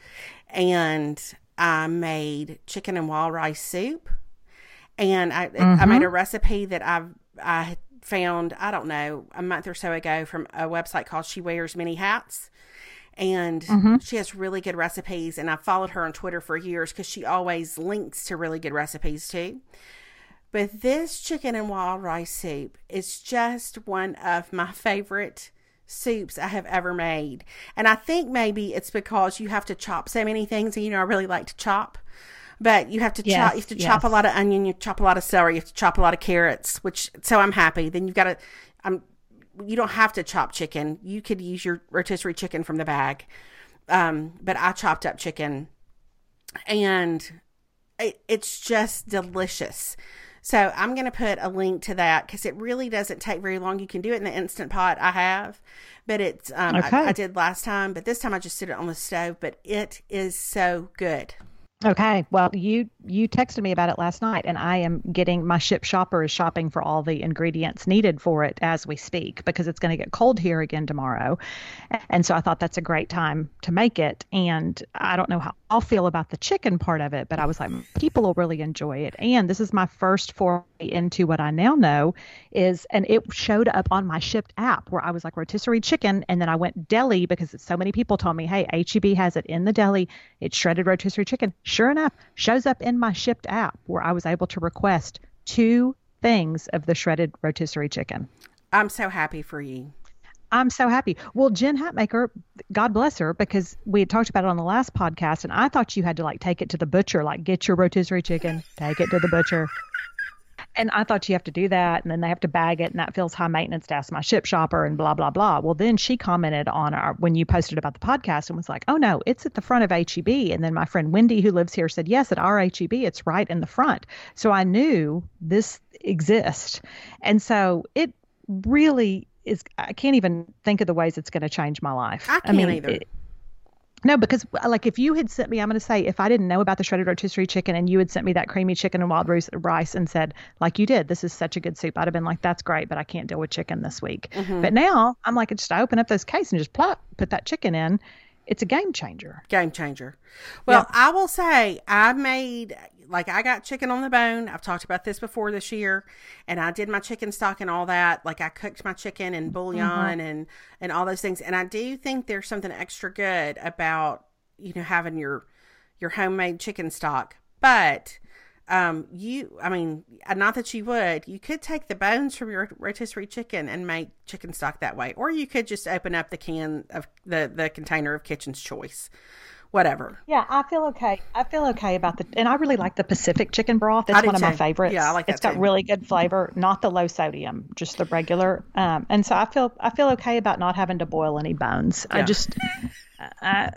and I made chicken and wild rice soup. And I, I made a recipe that I've, I found, I don't know, a month or so ago from a website called She Wears Many Hats. And mm-hmm. she has really good recipes. And I've followed her on Twitter for years because she always links to really good recipes too. But this chicken and wild rice soup is just one of my favorite soups I have ever made. And I think maybe it's because you have to chop so many things. And you know, I really like to chop. But you have to Yes, chop. You have to chop a lot of onion. You chop a lot of celery. You have to chop a lot of carrots. Which so I'm happy. Then you've got to. I'm. You don't have to chop chicken. You could use your rotisserie chicken from the bag. Um, but I chopped up chicken, and it, it's just delicious. So I'm going to put a link to that because it really doesn't take very long. You can do it in the instant pot I have, but it's um, Okay. I, I did last time, but this time I just did it on the stove. But it is so good. Okay. Well, you you texted me about it last night, and I am getting my Shipt shopper is shopping for all the ingredients needed for it as we speak because it's going to get cold here again tomorrow, and so I thought that's a great time to make it. And I don't know how I'll feel about the chicken part of it, but I was like, people will really enjoy it. And this is my first foray into what I now know is, and it showed up on my Shipt app where I was like rotisserie chicken, and then I went deli because so many people told me, hey, HEB has it in the deli. It's shredded rotisserie chicken. Sure enough, shows up in my Shipt app where I was able to request two things of the shredded rotisserie chicken. I'm so happy for you. I'm so happy. Well, Jen Hatmaker, God bless her, because we had talked about it on the last podcast, and I thought you had to like take it to the butcher, like get your rotisserie chicken, take it to the butcher. And I thought you have to do that, and then they have to bag it, and that feels high maintenance to ask my Shipt shopper, and blah blah blah. Well, then she commented on our when you posted about the podcast and was like, "Oh no, it's at the front of HEB." And then my friend Wendy, who lives here, said, "Yes, at our HEB, it's right in the front." So I knew this exists, and so it really is. I can't even think of the ways it's going to change my life. I can't either. it- no, because like if you had sent me, I'm going to say if I didn't know about the shredded rotisserie chicken and you had sent me that creamy chicken and wild rice- rice and said like you did, this is such a good soup, I'd have been like, that's great, but I can't deal with chicken this week. Mm-hmm. But now I'm like, just I open up this case and just plop, put that chicken in. It's a game changer. Game changer. Well, I will say I made like I got chicken on the bone. I've talked about this before this year, and I did my chicken stock and all that. Like I cooked my chicken and bouillon and and all those things. And I do think there's something extra good about you know having your your homemade chicken stock. But um, you, I mean, uh, not that you would, you could take the bones from your rotisserie chicken and make chicken stock that way, or you could just open up the can of the the container of Kitchen's Choice, whatever. Yeah, I feel okay. I feel okay about the, and I really like the Pacific chicken broth. It's one of my favorites. Yeah, I like that It's got too. really good flavor, not the low sodium, just the regular. Um, and so I feel I feel okay about not having to boil any bones. I just, uh,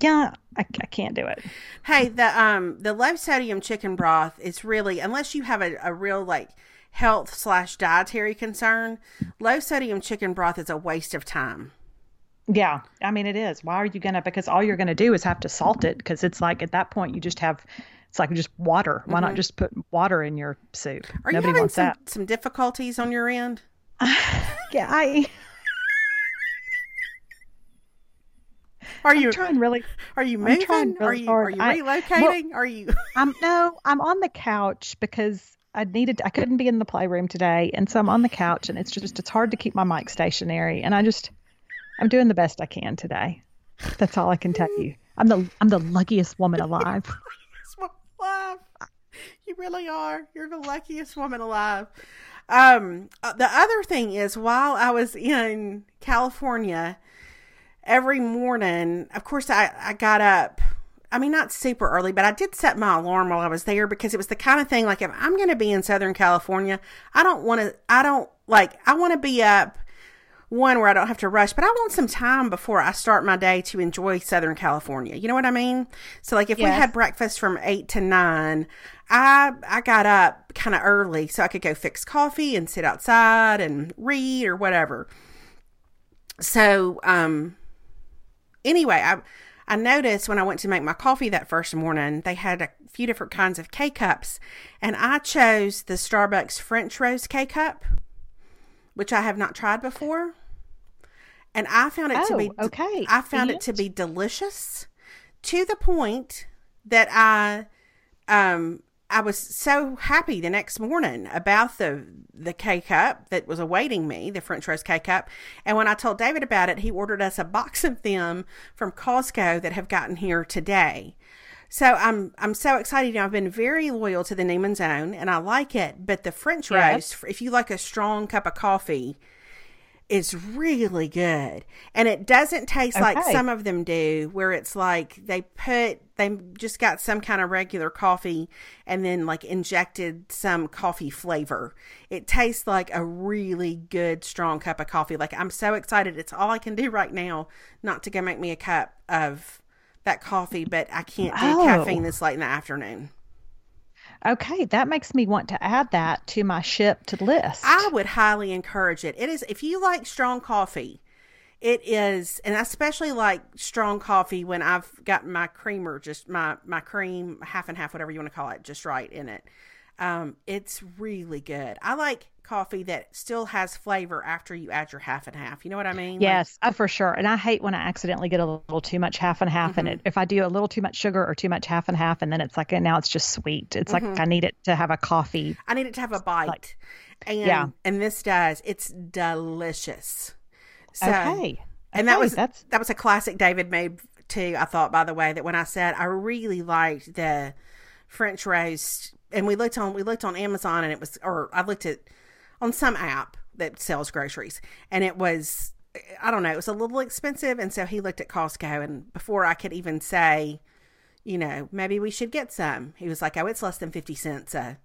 yeah, I, I can't do it. Hey, the um the low sodium chicken broth is really unless you have a, a real like health slash dietary concern, low sodium chicken broth is a waste of time. Yeah, I mean it is. Why are you gonna? Because all you're gonna do is have to salt it. Because it's like at that point you just have, it's like just water. Why not mm-hmm. just put water in your soup? Are Nobody you having some, that. some difficulties on your end? Yeah, I. Are you I'm trying really. are you moving? Are really you are hard. you I- relocating? are you I'm no. I'm on the couch because I needed. I couldn't be in the playroom today, and so I'm on the couch, and it's just it's hard to keep my mic stationary, and I just I'm doing the best I can today. That's all I can tell you. I'm the I'm the luckiest woman alive. alive. You really are. You're the luckiest woman alive. Um, uh, the other thing is, while I was in California, every morning, of course, I, I got up. I mean, not super early, but I did set my alarm while I was there because it was the kind of thing like if I'm going to be in Southern California, I don't want to, I don't like, I want to be up one where I don't have to rush, but I want some time before I start my day to enjoy Southern California. You know what I mean? So like if we had breakfast from eight to nine, I I got up kind of early so I could go fix coffee and sit outside and read or whatever. So um anyway, I I noticed when I went to make my coffee that first morning, they had a few different kinds of K cups, and I chose the Starbucks French Roast K cup, which I have not tried before. And I found it to Oh, be okay. I found it to be delicious to the point that I um I was so happy the next morning about the the K cup that was awaiting me, the French roast K cup. And when I told David about it, he ordered us a box of them from Costco that have gotten here today. So I'm I'm so excited. You know, I've been very loyal to the Newman's Own, and I like it. But the French Yes. roast, if you like a strong cup of coffee, is really good. And it doesn't taste like some of them do, where it's like they put, they just got some kind of regular coffee and then like injected some coffee flavor. It tastes like a really good, strong cup of coffee. Like I'm so excited. It's all I can do right now not to go make me a cup of that coffee, but I can't do Oh. caffeine this late in the afternoon. Okay, that makes me want to add that to my Shipt list. I would highly encourage it. It is if you like strong coffee, it is, and I especially like strong coffee when I've got my creamer, just my my cream, half and half, whatever you want to call it, just right in it. Um, it's really good. I like coffee that still has flavor after you add your half and half. You know what I mean? Like- Yes, uh, for sure. And I hate when I accidentally get a little too much half and half in it. Mm-hmm. If I do a little too much sugar or too much half and half, and then it's like and now it's just sweet. It's Mm-hmm. like I need it to have a coffee. I need it to have a bite. and Yeah. and this does. It's delicious. So, okay. And that was that's that was a classic David made too. I thought, by the way, that when I said I really liked the French roast, and we looked on we looked on Amazon, and it was, or I looked at on some app that sells groceries, and it was, I don't know, it was a little expensive, and so he looked at Costco, and before I could even say, you know, maybe we should get some, he was like, oh, it's less than fifty cents a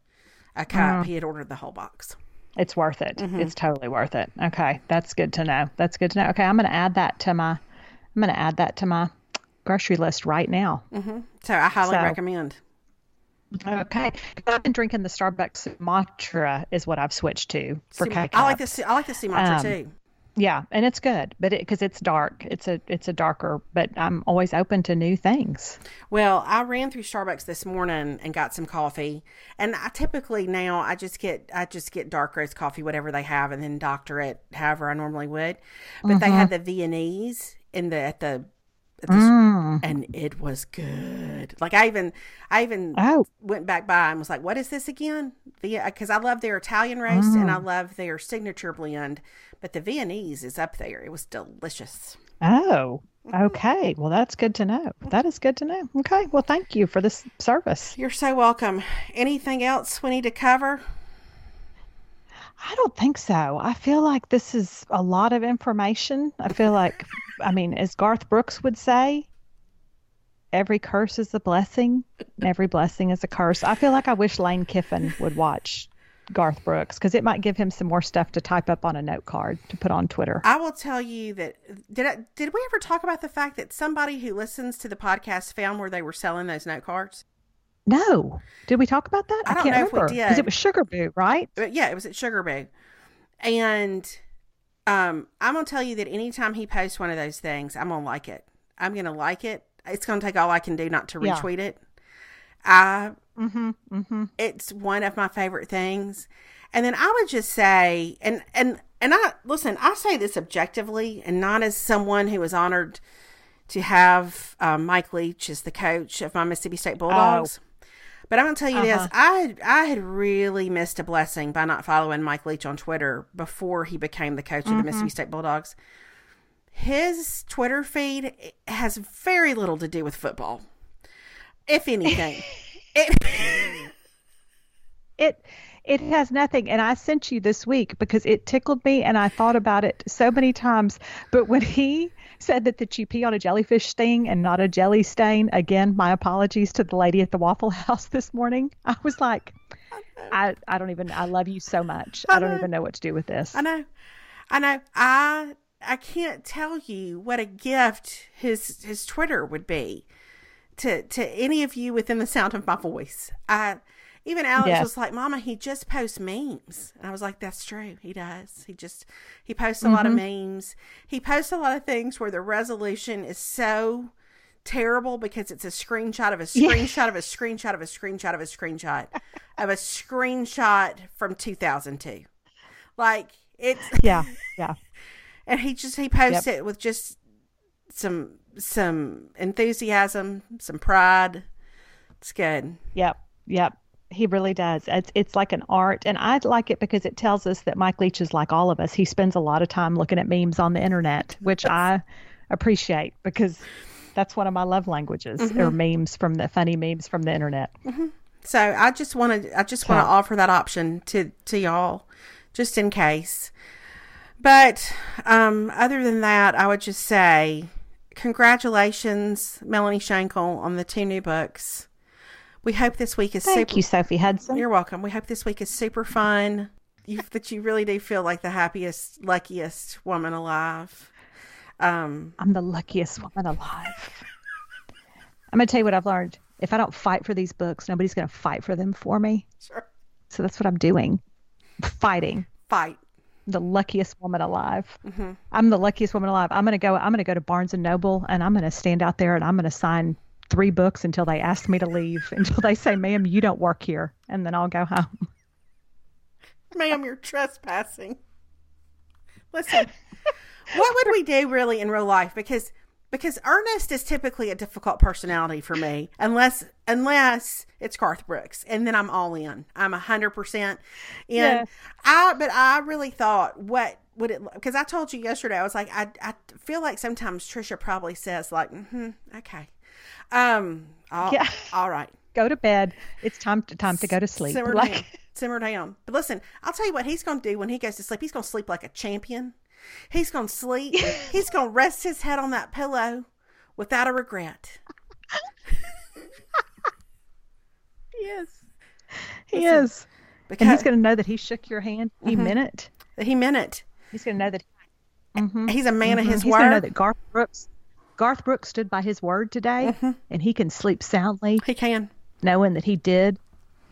a cup. He had ordered the whole box. it's worth it. Mm-hmm. It's totally worth it. Okay, that's good to know. That's good to know. Okay, I'm going to add that to my I'm going to add that to my grocery list right now. So I highly So- recommend. Okay, I've been drinking the Starbucks Sumatra is what I've switched to for K I like this. I like the Sumatra Um, too. Yeah, and it's good, but because it's dark, it's a it's a darker. But I'm always open to new things. Well, I ran through Starbucks this morning and got some coffee. And I typically now I just get I just get dark roast coffee, whatever they have, and then doctor it however I normally would. But they had the Viennese in the, at the Mm. and it was good. Like I even I even Oh, went back by and was like, "What is this again?" Because I love their Italian roast and I Mm. love their signature blend, but the Viennese is up there. It was delicious. oh, okay. Well, that's good to know. That is good to know. Okay. Well, thank you for this service. You're so welcome. Anything else we need to cover? I don't think so. I feel like this is a lot of information. I feel like, I mean, as Garth Brooks would say, every curse is a blessing, and every blessing is a curse. I feel like I wish Lane Kiffin would watch Garth Brooks because it might give him some more stuff to type up on a note card to put on Twitter. I will tell you that did I, did we ever talk about the fact that somebody who listens to the podcast found where they were selling those note cards? No, did we talk about that? I, don't can't know remember if we did because it was Sugar Boo, right? But yeah, it was at Sugar Boo, and um, I'm gonna tell you that anytime he posts one of those things, I'm gonna like it. I'm gonna like it. It's gonna take all I can do not to Yeah. retweet it. I Mm-hmm. Mm-hmm. it's one of my favorite things. And then I would just say, and and and I listen. I say this objectively, and not as someone who was honored to have um, Mike Leach as the coach of my Mississippi State Bulldogs. But I'm gonna tell you Uh-huh. this: I had, I had really missed a blessing by not following Mike Leach on Twitter before he became the coach of the Mississippi State Bulldogs. His Twitter feed has very little to do with football, if anything. it, It it has nothing, and I sent you this week because it tickled me, and I thought about it so many times. But when he said that that you pee on a jellyfish sting and not a jelly stain, again, my apologies to the lady at the Waffle House this morning. I was like, I I don't even. I love you so much. I, don't even know what to do with this. I know, I know. I I can't tell you what a gift his his Twitter would be to to any of you within the sound of my voice. I even Alex Yes. was like, "Mama, he just posts memes," and I was like, "That's true. He does. He just he posts a lot of mm-hmm. memes. He posts a lot of things where the resolution is so." Terrible because it's a screenshot of a Yeah. screenshot of a screenshot of a screenshot of a screenshot of a screenshot from 2002. Like it's Yeah, yeah. and he just he posts it with just some some enthusiasm, some pride. It's good. Yep, yep. He really does. It's it's like an art, and I like it because it tells us that Mike Leach is like all of us. He spends a lot of time looking at memes on the internet, which I appreciate because that's one of my love languages, or memes from the funny memes from the internet. So I just want to I just want to So- offer that option to to y'all, just in case. But um, other than that, I would just say congratulations, Melanie Shankle, on the two new books. We hope this week is super Thank super. you, Sophie Hudson. You're welcome. We hope this week is super fun. You, that you really do feel like the happiest, luckiest woman alive. Um, I'm the luckiest woman alive. I'm gonna tell you what I've learned. If I don't fight for these books, nobody's gonna fight for them for me. sure. So that's what I'm doing. Fighting. Fight. the luckiest woman alive. I'm the luckiest woman alive. I'm gonna go. I'm gonna go to Barnes and Noble, and I'm gonna stand out there, and I'm gonna sign three books until they ask me to leave. Until they say, "Ma'am, you don't work here," and then I'll go home. Ma'am, you're trespassing. Listen, what would we do really in real life? Because because Ernest is typically a difficult personality for me, unless unless it's Garth Brooks, and then I'm all in. I'm a hundred percent in. Yes. I but I really thought what would it because I told you yesterday I was like I I feel like sometimes Trisha probably says like mm-hmm, okay, um, all, Yeah. all right. Go to bed. It's time to time to go to sleep. Simmer Like down. Simmer down. But listen, I'll tell you what he's going to do when he goes to sleep. He's going to sleep like a champion. He's going to sleep. he's going to rest his head on that pillow without a regret. yes, he Listen, is, Because and he's gonna know that he shook your hand. He Mm-hmm. meant it. he meant it. He's gonna know that. Mhm. He's a man of his He's gonna know word. that Garth Brooks. Garth Brooks stood by his word today, Mm-hmm. and he can sleep soundly, He can. knowing that he did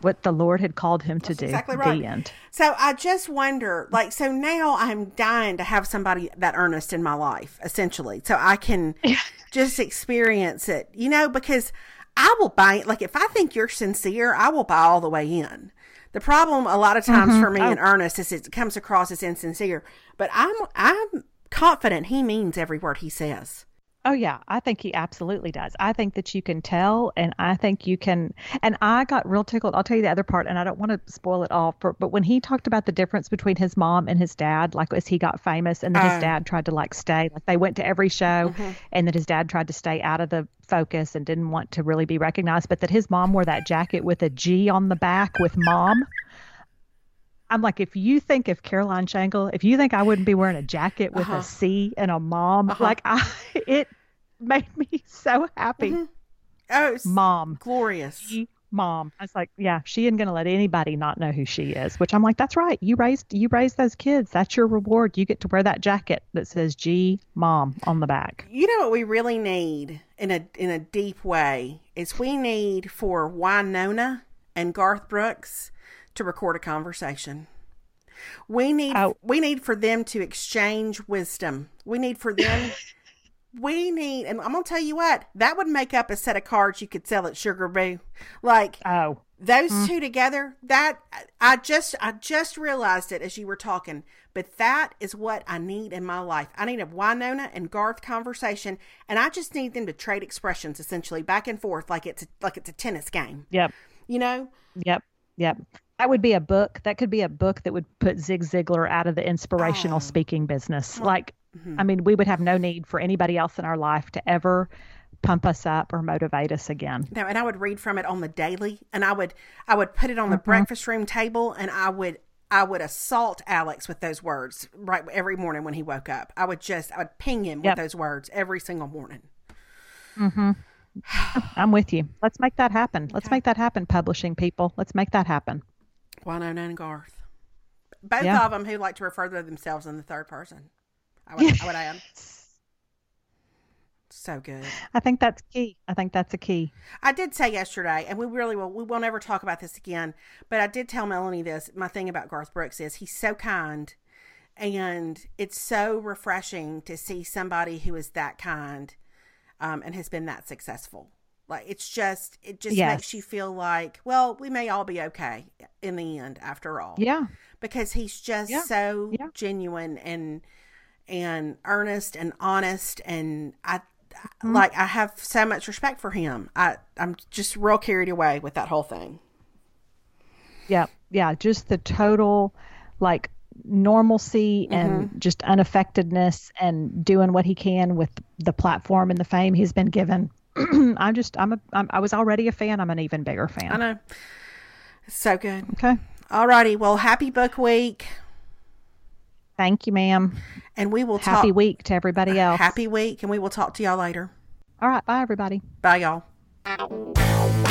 what the Lord had called him to do. exactly right. The end. So I just wonder, like, so now I'm dying to have somebody that earnest in my life, essentially, so I can just experience it, you know, because I will buy, it. like, if I think you're sincere, I will buy all the way in. The problem a lot of times for me in earnest is it comes across as insincere, but I'm I'm confident he means every word he says. Oh yeah, I think he absolutely does. I think that you can tell, and I think you can. And I got real tickled. I'll tell you the other part, and I don't want to spoil it all. For, but when he talked about the difference between his mom and his dad, like as he got famous, and then Oh. his dad tried to like stay, like they went to every show, Mm-hmm. and that his dad tried to stay out of the focus and didn't want to really be recognized, but that his mom wore that jacket with a G on the back with mom. I'm like, if you think if Caroline Shankle, if you think I wouldn't be wearing a jacket with Uh-huh. a C and a mom, Uh-huh. like I, it made me so happy. Oh, it's Mom, glorious. G mom. I was like, yeah, she isn't going to let anybody not know who she is. Which I'm like, that's right. You raised you raised those kids. That's your reward. You get to wear that jacket that says G Mom on the back. You know what we really need in a in a deep way is we need for Wynonna and Garth Brooks to record a conversation. We need oh. we need for them to exchange wisdom. We need for them we need and I'm gonna tell you what, that would make up a set of cards you could sell at Sugar Boo. Like oh those mm. two together, that I just I just realized it as you were talking, but that is what I need in my life. I need a Wynonna and Garth conversation, and I just need them to trade expressions essentially back and forth like it's a, like it's a tennis game. Yep. You know. Yep. Yep. That would be a book. That could be a book that would put Zig Ziglar out of the inspirational oh. speaking business. Like, mm-hmm. I mean, we would have no need for anybody else in our life to ever pump us up or motivate us again. No, and I would read from it on the daily, and I would I would put it on the mm-hmm. breakfast room table, and I would I would assault Alex with those words right every morning when he woke up. I would just I would ping him yep. with those words every single morning. Mm-hmm. I'm with you. Let's make that happen. Let's okay. make that happen, publishing people. Let's make that happen. Wynonna and Garth. Both yeah. of them who like to refer to themselves in the third person. I would, I would add. So good. I think that's key. I think that's a key. I did say yesterday, and we really will, we will never talk about this again, but I did tell Melanie this. My thing about Garth Brooks is he's so kind, and it's so refreshing to see somebody who is that kind um, and has been that successful. Like it's just it just yes. makes you feel like, well, we may all be okay in the end after all. Yeah. Because he's just yeah. so yeah. genuine and and earnest and honest and I mm-hmm. like I have so much respect for him. I I'm just real carried away with that whole thing. Yeah. Yeah, just the total like normalcy and mm-hmm. just unaffectedness and doing what he can with the platform and the fame he's been given. I'm just I'm a I'm, I was already a fan. I'm an even bigger fan. I know. It's So good. Okay. Alrighty. Well, happy book week. Thank you, ma'am. And we will happy talk, week to everybody else. Happy week, and we will talk to y'all later. All right. Bye, everybody. Bye, y'all.